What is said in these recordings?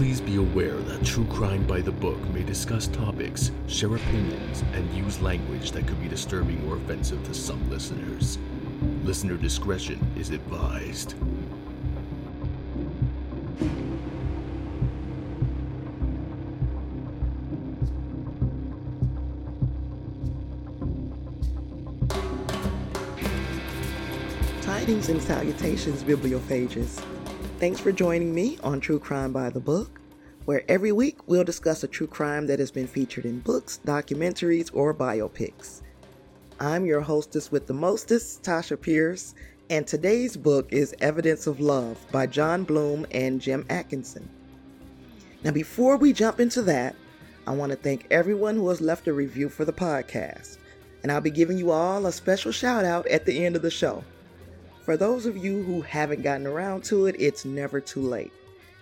Please be aware that True Crime by the Book may discuss topics, share opinions, and use language that could be disturbing or offensive to some listeners. Listener discretion is advised. Tidings and salutations, bibliophages. Thanks for joining me on True Crime by the Book, where every week we'll discuss a true crime that has been featured in books, documentaries, or biopics. I'm your hostess with the mostest, Tasha Pierce, and today's book is Evidence of Love by John Bloom and Jim Atkinson. Now, before we jump into that, I want to thank everyone who has left a review for the podcast, and I'll be giving you all a special shout out at the end of the show. For those of you who haven't gotten around to it, it's never too late.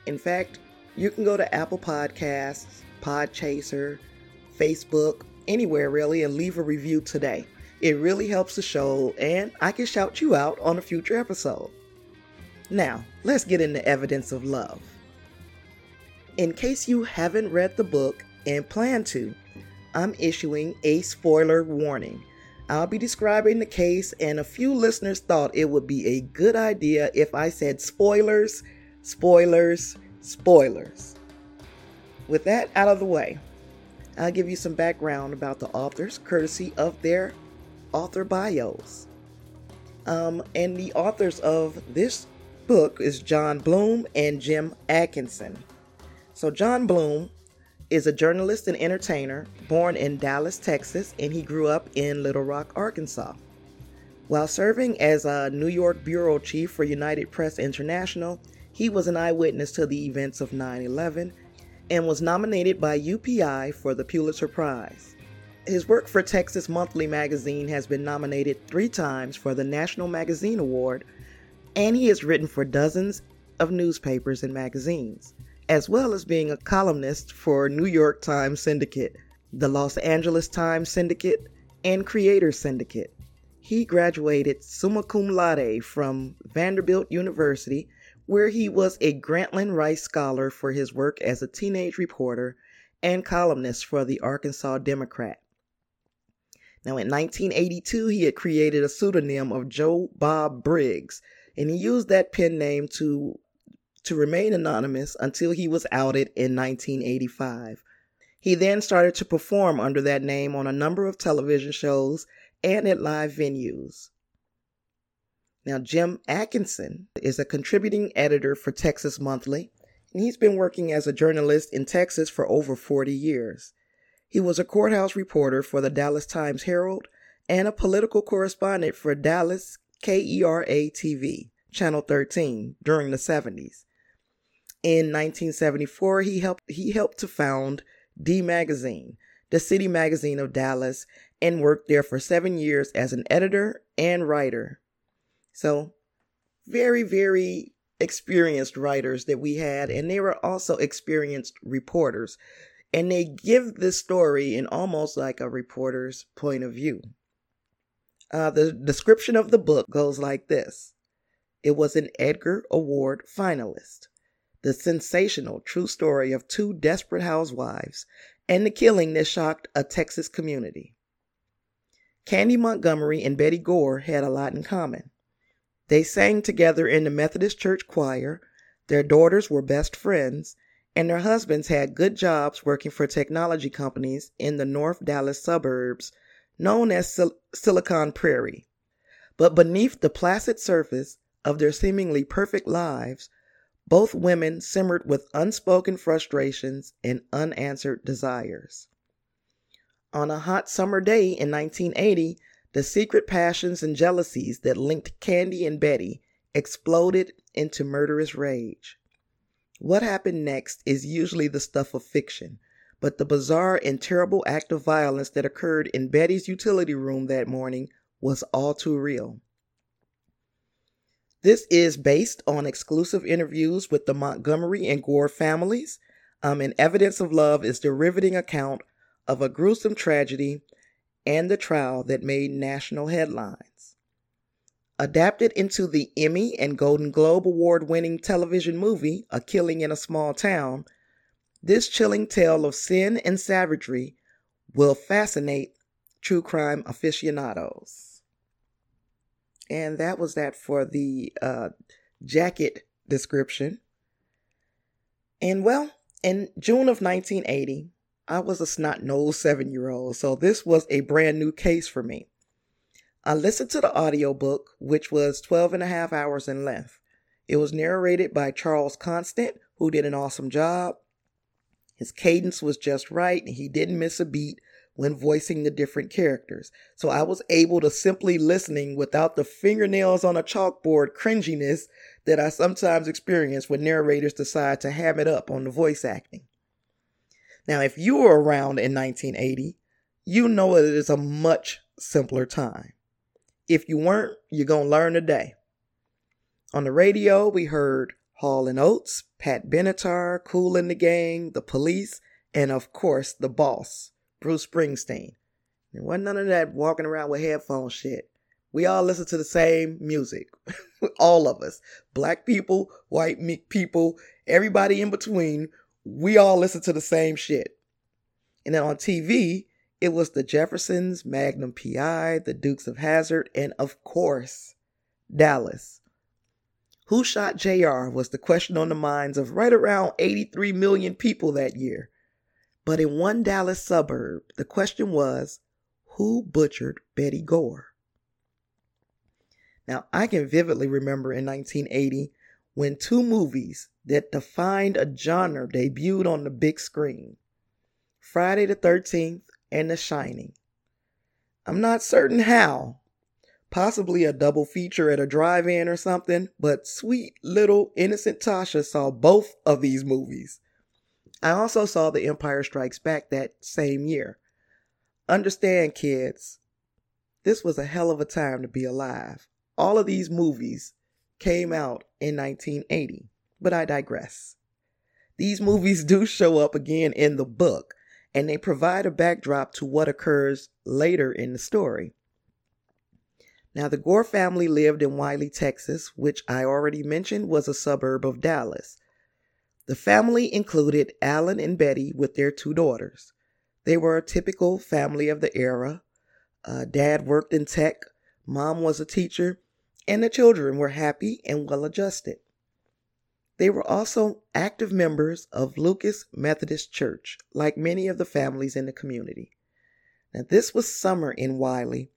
In fact, you can go to Apple Podcasts, Podchaser, Facebook, anywhere really, and leave a review today. It really helps the show, and I can shout you out on a future episode. Now, let's get into evidence of love. In case you haven't read the book and plan to, I'm issuing a spoiler warning. I'll be describing the case, and a few listeners thought it would be a good idea if I said spoilers, spoilers, spoilers. With that out of the way, I'll give you some background about the authors, courtesy of their author bios. Um, and the authors of this book is John Bloom and Jim Atkinson. So, John Bloom is a journalist and entertainer born in Dallas, Texas, and he grew up in Little Rock, Arkansas. While serving as a New York bureau chief for United Press International, he was an eyewitness to the events of 9 11 and was nominated by UPI for the Pulitzer Prize. His work for Texas Monthly magazine has been nominated three times for the National Magazine Award, and he has written for dozens of newspapers and magazines as well as being a columnist for New York Times Syndicate, the Los Angeles Times Syndicate, and Creator Syndicate. He graduated summa cum laude from Vanderbilt University, where he was a Grantland Rice Scholar for his work as a teenage reporter and columnist for the Arkansas Democrat. Now, in 1982, he had created a pseudonym of Joe Bob Briggs, and he used that pen name to to remain anonymous until he was outed in 1985. He then started to perform under that name on a number of television shows and at live venues. Now, Jim Atkinson is a contributing editor for Texas Monthly, and he's been working as a journalist in Texas for over 40 years. He was a courthouse reporter for the Dallas Times Herald and a political correspondent for Dallas KERA TV, Channel 13, during the 70s. In 1974, he helped he helped to found D Magazine, the city magazine of Dallas, and worked there for 7 years as an editor and writer. So, very very experienced writers that we had and they were also experienced reporters. And they give this story in almost like a reporter's point of view. Uh, the description of the book goes like this It was an Edgar Award finalist the sensational true story of two desperate housewives and the killing that shocked a Texas community. Candy Montgomery and Betty Gore had a lot in common. They sang together in the Methodist Church choir, their daughters were best friends, and their husbands had good jobs working for technology companies in the North Dallas suburbs known as Sil- Silicon Prairie. But beneath the placid surface of their seemingly perfect lives both women simmered with unspoken frustrations and unanswered desires. On a hot summer day in 1980, the secret passions and jealousies that linked Candy and Betty exploded into murderous rage. What happened next is usually the stuff of fiction, but the bizarre and terrible act of violence that occurred in Betty's utility room that morning was all too real. This is based on exclusive interviews with the Montgomery and Gore families, um, and Evidence of Love is the riveting account of a gruesome tragedy and the trial that made national headlines. Adapted into the Emmy and Golden Globe Award winning television movie, A Killing in a Small Town, This chilling tale of sin and savagery will fascinate true crime aficionados. And that was that for the uh, jacket description. And well, in June of 1980, I was a snot nosed seven year old, so this was a brand new case for me. I listened to the audiobook, which was 12 and a half hours in length. It was narrated by Charles Constant, who did an awesome job. His cadence was just right, and he didn't miss a beat when voicing the different characters. So I was able to simply listening without the fingernails on a chalkboard cringiness that I sometimes experience when narrators decide to ham it up on the voice acting. Now, if you were around in 1980, you know that it is a much simpler time. If you weren't, you're going to learn today. On the radio, we heard Hall and Oates, Pat Benatar, Kool and the Gang, The Police, and of course, the boss, Bruce Springsteen. There wasn't none of that walking around with headphone shit. We all listen to the same music. all of us. Black people, white people, everybody in between. We all listen to the same shit. And then on TV, it was the Jeffersons, Magnum PI, the Dukes of Hazzard, and of course, Dallas. Who shot JR was the question on the minds of right around 83 million people that year. But in one Dallas suburb, the question was who butchered Betty Gore? Now, I can vividly remember in 1980 when two movies that defined a genre debuted on the big screen Friday the 13th and The Shining. I'm not certain how. Possibly a double feature at a drive in or something, but sweet little innocent Tasha saw both of these movies. I also saw The Empire Strikes Back that same year. Understand, kids, this was a hell of a time to be alive. All of these movies came out in 1980, but I digress. These movies do show up again in the book, and they provide a backdrop to what occurs later in the story. Now, the Gore family lived in Wylie, Texas, which I already mentioned was a suburb of Dallas. The family included Alan and Betty with their two daughters. They were a typical family of the era. Uh, Dad worked in tech, mom was a teacher, and the children were happy and well adjusted. They were also active members of Lucas Methodist Church, like many of the families in the community. Now, this was summer in Wylie,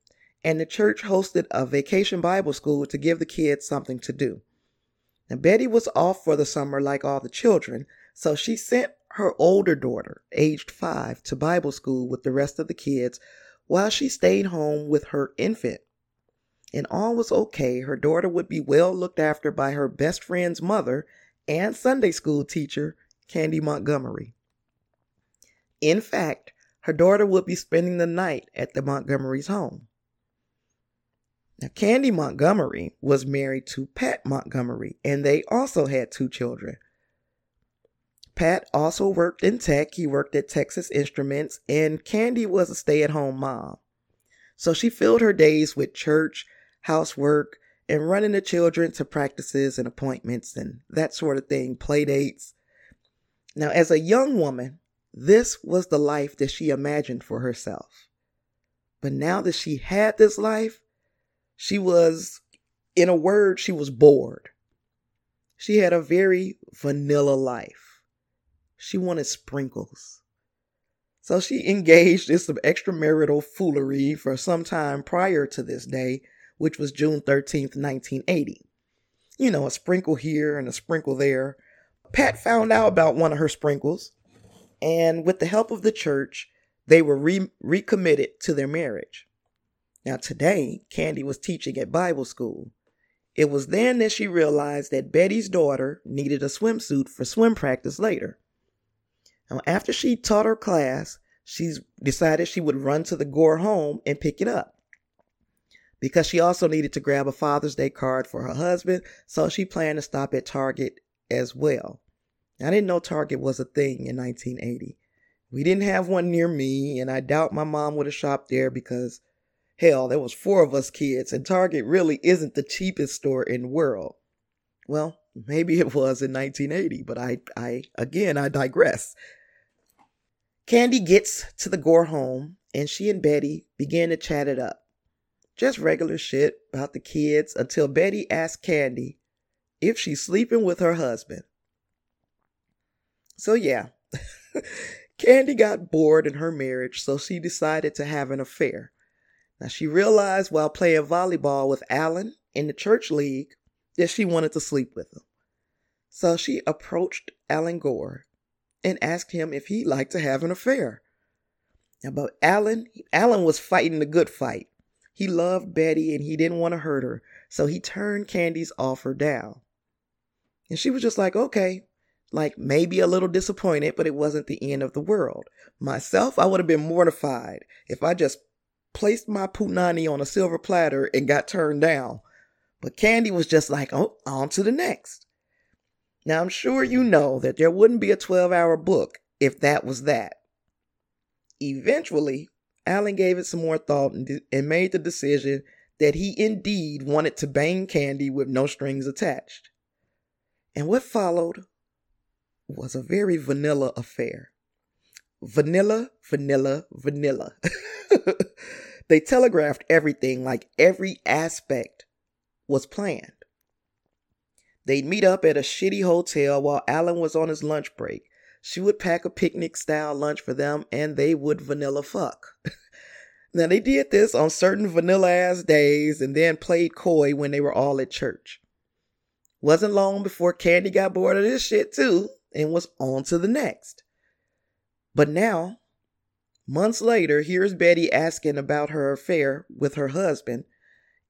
and the church hosted a vacation Bible school to give the kids something to do. Now, Betty was off for the summer like all the children, so she sent her older daughter, aged five, to Bible school with the rest of the kids while she stayed home with her infant. And all was okay. Her daughter would be well looked after by her best friend's mother and Sunday school teacher, Candy Montgomery. In fact, her daughter would be spending the night at the Montgomery's home. Now, Candy Montgomery was married to Pat Montgomery, and they also had two children. Pat also worked in tech. He worked at Texas Instruments, and Candy was a stay at home mom. So she filled her days with church, housework, and running the children to practices and appointments and that sort of thing, play dates. Now, as a young woman, this was the life that she imagined for herself. But now that she had this life, she was, in a word, she was bored. She had a very vanilla life. She wanted sprinkles. So she engaged in some extramarital foolery for some time prior to this day which was June 13th, 1980. You know, a sprinkle here and a sprinkle there. Pat found out about one of her sprinkles, and with the help of the church, they were re- recommitted to their marriage. Now, today, Candy was teaching at Bible school. It was then that she realized that Betty's daughter needed a swimsuit for swim practice later. Now, after she taught her class, she decided she would run to the Gore home and pick it up because she also needed to grab a Father's Day card for her husband, so she planned to stop at Target as well. I didn't know Target was a thing in 1980. We didn't have one near me, and I doubt my mom would have shopped there because, hell, there was four of us kids, and Target really isn't the cheapest store in the world. Well, maybe it was in 1980, but I, I, again, I digress. Candy gets to the Gore home and she and Betty begin to chat it up. Just regular shit about the kids until Betty asks Candy if she's sleeping with her husband. So, yeah, Candy got bored in her marriage, so she decided to have an affair. Now, she realized while playing volleyball with Alan in the church league that she wanted to sleep with him. So she approached Alan Gore and asked him if he'd like to have an affair. Now, but Alan, Alan was fighting the good fight. He loved Betty and he didn't want to hurt her, so he turned Candy's offer down. And she was just like, okay, like maybe a little disappointed, but it wasn't the end of the world. Myself, I would have been mortified if I just placed my punani on a silver platter and got turned down. But Candy was just like, oh, on to the next. Now, I'm sure you know that there wouldn't be a 12 hour book if that was that. Eventually, Alan gave it some more thought and, and made the decision that he indeed wanted to bang Candy with no strings attached. And what followed was a very vanilla affair. Vanilla, vanilla, vanilla. they telegraphed everything like every aspect was planned. They'd meet up at a shitty hotel while Alan was on his lunch break. She would pack a picnic style lunch for them and they would vanilla fuck. now, they did this on certain vanilla ass days and then played coy when they were all at church. Wasn't long before Candy got bored of this shit too and was on to the next. But now, months later, here's Betty asking about her affair with her husband.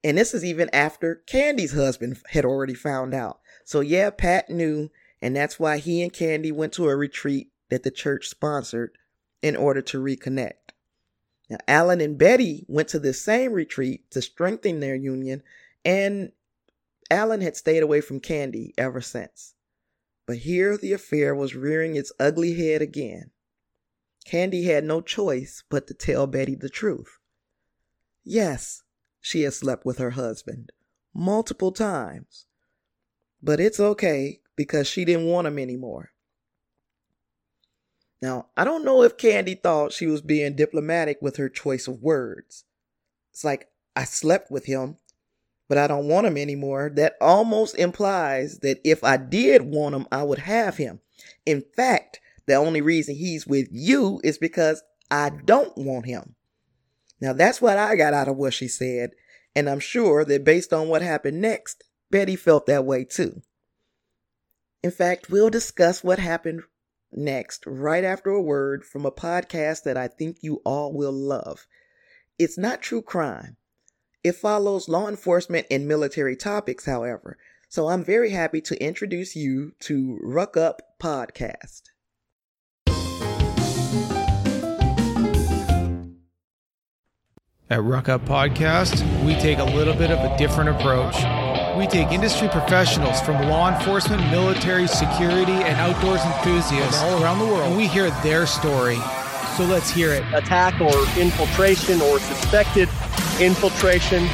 And this is even after Candy's husband had already found out. So, yeah, Pat knew, and that's why he and Candy went to a retreat that the church sponsored in order to reconnect. Now, Alan and Betty went to the same retreat to strengthen their union, and Alan had stayed away from Candy ever since. But here the affair was rearing its ugly head again. Candy had no choice but to tell Betty the truth. Yes, she had slept with her husband multiple times. But it's okay because she didn't want him anymore. Now, I don't know if Candy thought she was being diplomatic with her choice of words. It's like, I slept with him, but I don't want him anymore. That almost implies that if I did want him, I would have him. In fact, the only reason he's with you is because I don't want him. Now, that's what I got out of what she said, and I'm sure that based on what happened next, Betty felt that way too. In fact, we'll discuss what happened next right after a word from a podcast that I think you all will love. It's not true crime. It follows law enforcement and military topics, however. So I'm very happy to introduce you to Ruck Up Podcast. At Ruck Up Podcast, we take a little bit of a different approach. We take industry professionals from law enforcement, military, security, and outdoors enthusiasts all around the world, and we hear their story. So let's hear it. Attack or infiltration or suspected infiltration,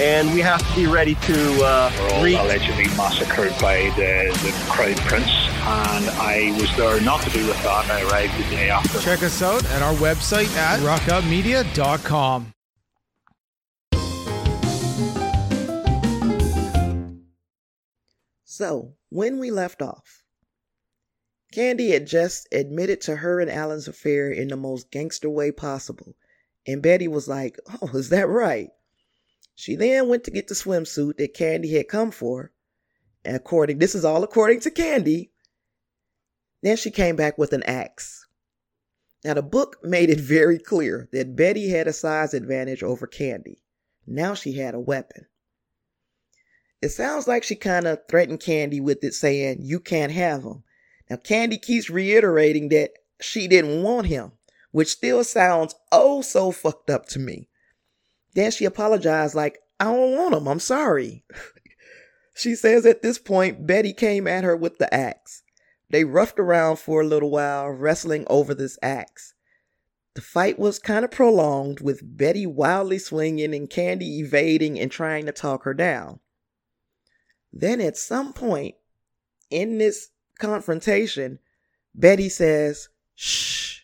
and we have to be ready to uh, We're all reach. allegedly massacred by the, the Crown Prince, and I was there not to do with that. I arrived the day after. Check us out at our website at ruckupmedia.com. So, when we left off, Candy had just admitted to her and Alan's affair in the most gangster way possible, and Betty was like, Oh, is that right? She then went to get the swimsuit that Candy had come for. And according this is all according to Candy. Then she came back with an axe. Now the book made it very clear that Betty had a size advantage over Candy. Now she had a weapon. It sounds like she kind of threatened Candy with it, saying, You can't have him. Now, Candy keeps reiterating that she didn't want him, which still sounds oh so fucked up to me. Then she apologized, like, I don't want him, I'm sorry. she says at this point, Betty came at her with the axe. They roughed around for a little while, wrestling over this axe. The fight was kind of prolonged, with Betty wildly swinging and Candy evading and trying to talk her down. Then at some point in this confrontation, Betty says, Shh,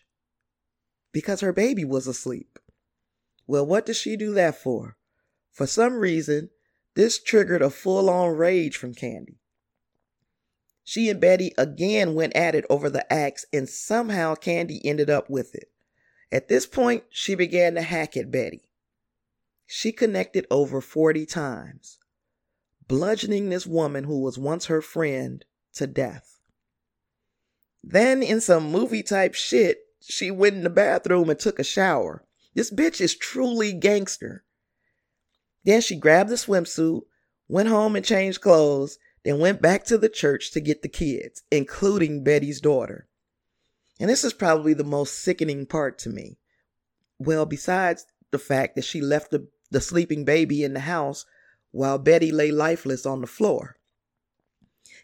because her baby was asleep. Well, what did she do that for? For some reason, this triggered a full on rage from Candy. She and Betty again went at it over the axe, and somehow Candy ended up with it. At this point, she began to hack at Betty. She connected over 40 times, bludgeoning this woman who was once her friend to death. Then, in some movie type shit, she went in the bathroom and took a shower. This bitch is truly gangster. Then she grabbed the swimsuit, went home and changed clothes, then went back to the church to get the kids, including Betty's daughter. And this is probably the most sickening part to me. Well, besides the fact that she left the, the sleeping baby in the house while Betty lay lifeless on the floor.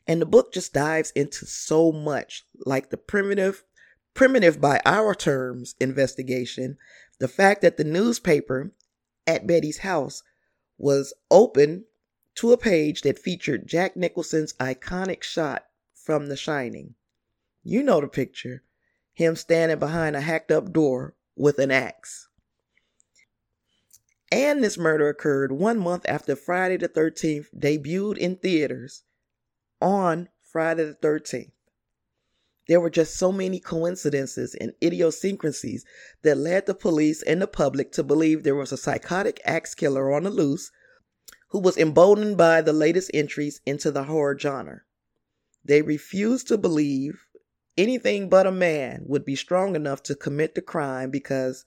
And the book just dives into so much, like the primitive, primitive by our terms investigation, the fact that the newspaper at Betty's house was open to a page that featured Jack Nicholson's iconic shot from The Shining. You know the picture him standing behind a hacked up door with an axe. And this murder occurred one month after Friday the 13th debuted in theaters on Friday the 13th. There were just so many coincidences and idiosyncrasies that led the police and the public to believe there was a psychotic axe killer on the loose who was emboldened by the latest entries into the horror genre. They refused to believe anything but a man would be strong enough to commit the crime because,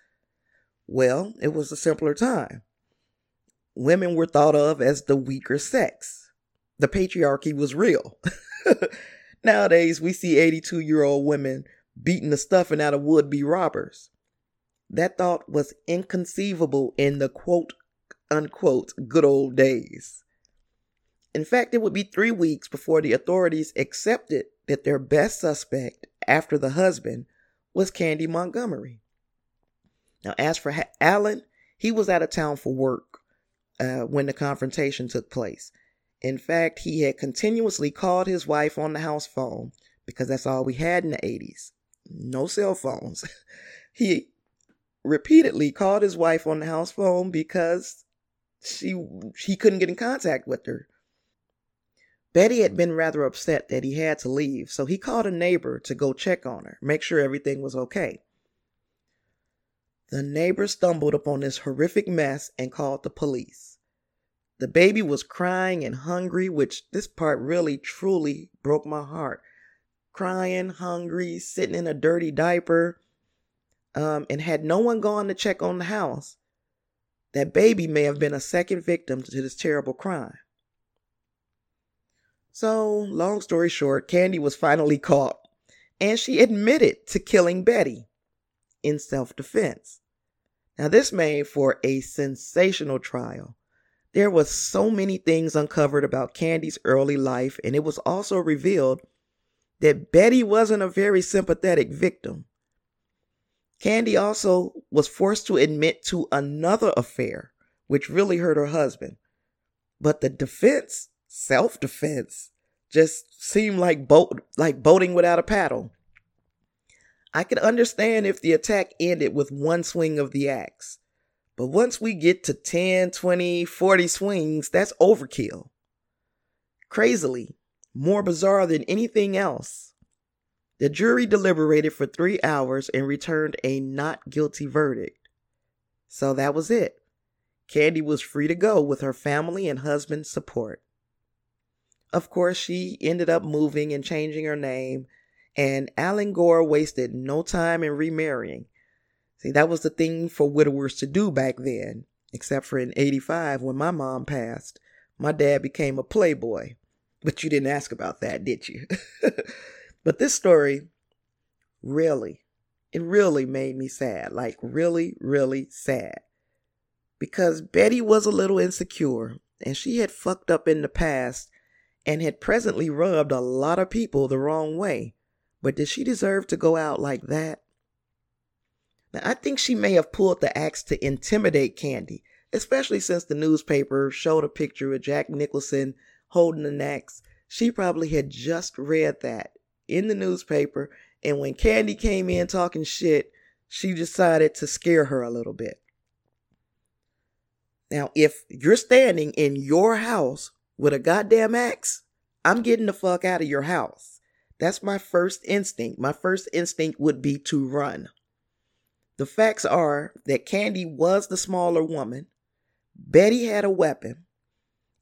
well, it was a simpler time. Women were thought of as the weaker sex. The patriarchy was real. Nowadays, we see 82 year old women beating the stuffing out of would be robbers. That thought was inconceivable in the quote unquote good old days. In fact, it would be three weeks before the authorities accepted that their best suspect after the husband was Candy Montgomery. Now, as for ha- Alan, he was out of town for work uh, when the confrontation took place. In fact, he had continuously called his wife on the house phone because that's all we had in the 80s. No cell phones. he repeatedly called his wife on the house phone because she he couldn't get in contact with her. Betty had been rather upset that he had to leave, so he called a neighbor to go check on her, make sure everything was okay. The neighbor stumbled upon this horrific mess and called the police. The baby was crying and hungry, which this part really truly broke my heart. Crying, hungry, sitting in a dirty diaper, um, and had no one gone to check on the house, that baby may have been a second victim to this terrible crime. So, long story short, Candy was finally caught, and she admitted to killing Betty in self defense. Now, this made for a sensational trial. There was so many things uncovered about Candy's early life, and it was also revealed that Betty wasn't a very sympathetic victim. Candy also was forced to admit to another affair, which really hurt her husband. But the defense, self defense, just seemed like boat like boating without a paddle. I could understand if the attack ended with one swing of the axe. But once we get to 10, 20, 40 swings, that's overkill. Crazily, more bizarre than anything else, the jury deliberated for three hours and returned a not guilty verdict. So that was it. Candy was free to go with her family and husband's support. Of course, she ended up moving and changing her name, and Alan Gore wasted no time in remarrying. See, that was the thing for widowers to do back then, except for in 85 when my mom passed. My dad became a playboy. But you didn't ask about that, did you? But this story really, it really made me sad. Like, really, really sad. Because Betty was a little insecure and she had fucked up in the past and had presently rubbed a lot of people the wrong way. But did she deserve to go out like that? Now, I think she may have pulled the axe to intimidate Candy, especially since the newspaper showed a picture of Jack Nicholson holding an axe. She probably had just read that in the newspaper. And when Candy came in talking shit, she decided to scare her a little bit. Now, if you're standing in your house with a goddamn axe, I'm getting the fuck out of your house. That's my first instinct. My first instinct would be to run. The facts are that Candy was the smaller woman, Betty had a weapon,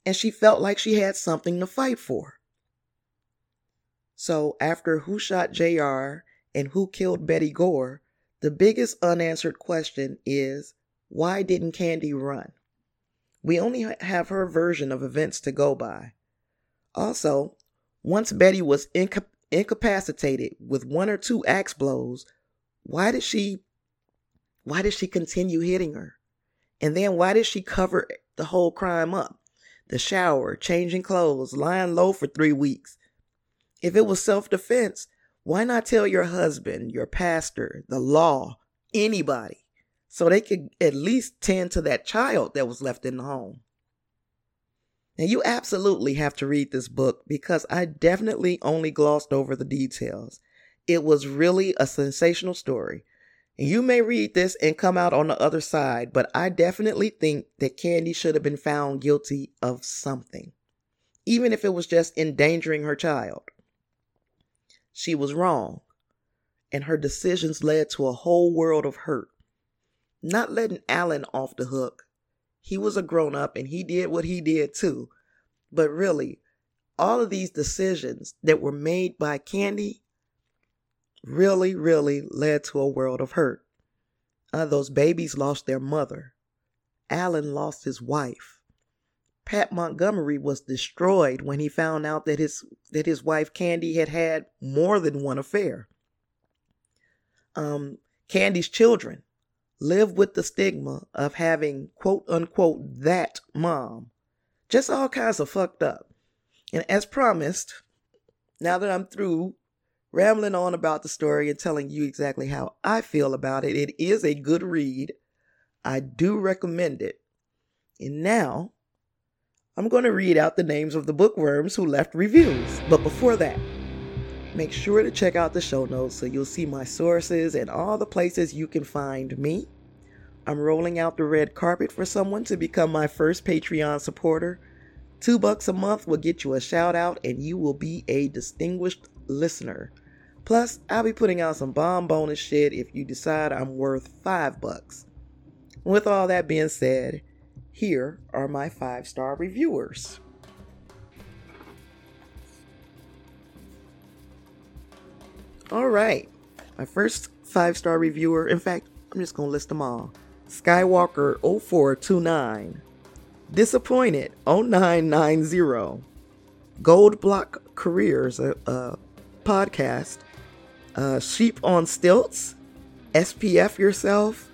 and she felt like she had something to fight for. So, after Who Shot JR and Who Killed Betty Gore, the biggest unanswered question is why didn't Candy run? We only have her version of events to go by. Also, once Betty was inca- incapacitated with one or two axe blows, why did she why did she continue hitting her? And then why did she cover the whole crime up? The shower, changing clothes, lying low for 3 weeks. If it was self-defense, why not tell your husband, your pastor, the law, anybody? so they could at least tend to that child that was left in the home. And you absolutely have to read this book because I definitely only glossed over the details. It was really a sensational story. You may read this and come out on the other side, but I definitely think that Candy should have been found guilty of something, even if it was just endangering her child. She was wrong, and her decisions led to a whole world of hurt not letting Alan off the hook. He was a grown up and he did what he did too. But really, all of these decisions that were made by Candy really, really led to a world of hurt. Uh, those babies lost their mother. Alan lost his wife. Pat Montgomery was destroyed when he found out that his that his wife Candy had had more than one affair. Um, Candy's children live with the stigma of having quote unquote that mom. Just all kinds of fucked up. And as promised, now that I'm through rambling on about the story and telling you exactly how I feel about it, it is a good read. I do recommend it. And now, I'm going to read out the names of the bookworms who left reviews. But before that, Make sure to check out the show notes so you'll see my sources and all the places you can find me. I'm rolling out the red carpet for someone to become my first Patreon supporter. Two bucks a month will get you a shout out and you will be a distinguished listener. Plus, I'll be putting out some bomb bonus shit if you decide I'm worth five bucks. With all that being said, here are my five star reviewers. All right. My first five star reviewer, in fact, I'm just going to list them all. Skywalker 0429. Disappointed 0990. Gold Block Careers, a, a podcast. Uh, Sheep on Stilts. SPF Yourself.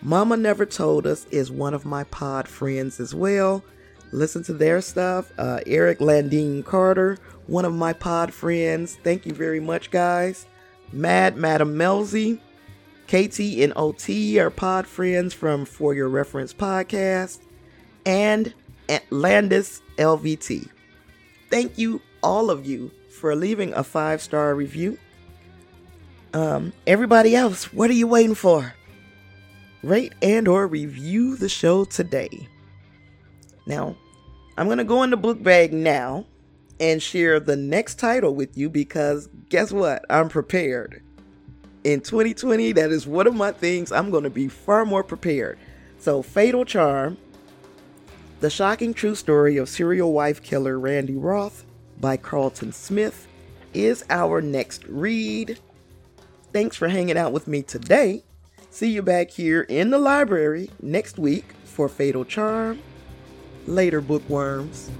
Mama Never Told Us is one of my pod friends as well. Listen to their stuff. Uh, Eric Landine Carter, one of my pod friends. Thank you very much, guys. Mad Madam Melzy, KT and OT are pod friends from For Your Reference podcast, and Atlantis LVT. Thank you, all of you, for leaving a five star review. Um, everybody else, what are you waiting for? Rate and or review the show today. Now, I'm gonna go in the book bag now and share the next title with you because guess what? I'm prepared. In 2020, that is one of my things. I'm going to be far more prepared. So, Fatal Charm The Shocking True Story of Serial Wife Killer Randy Roth by Carlton Smith is our next read. Thanks for hanging out with me today. See you back here in the library next week for Fatal Charm. Later, bookworms.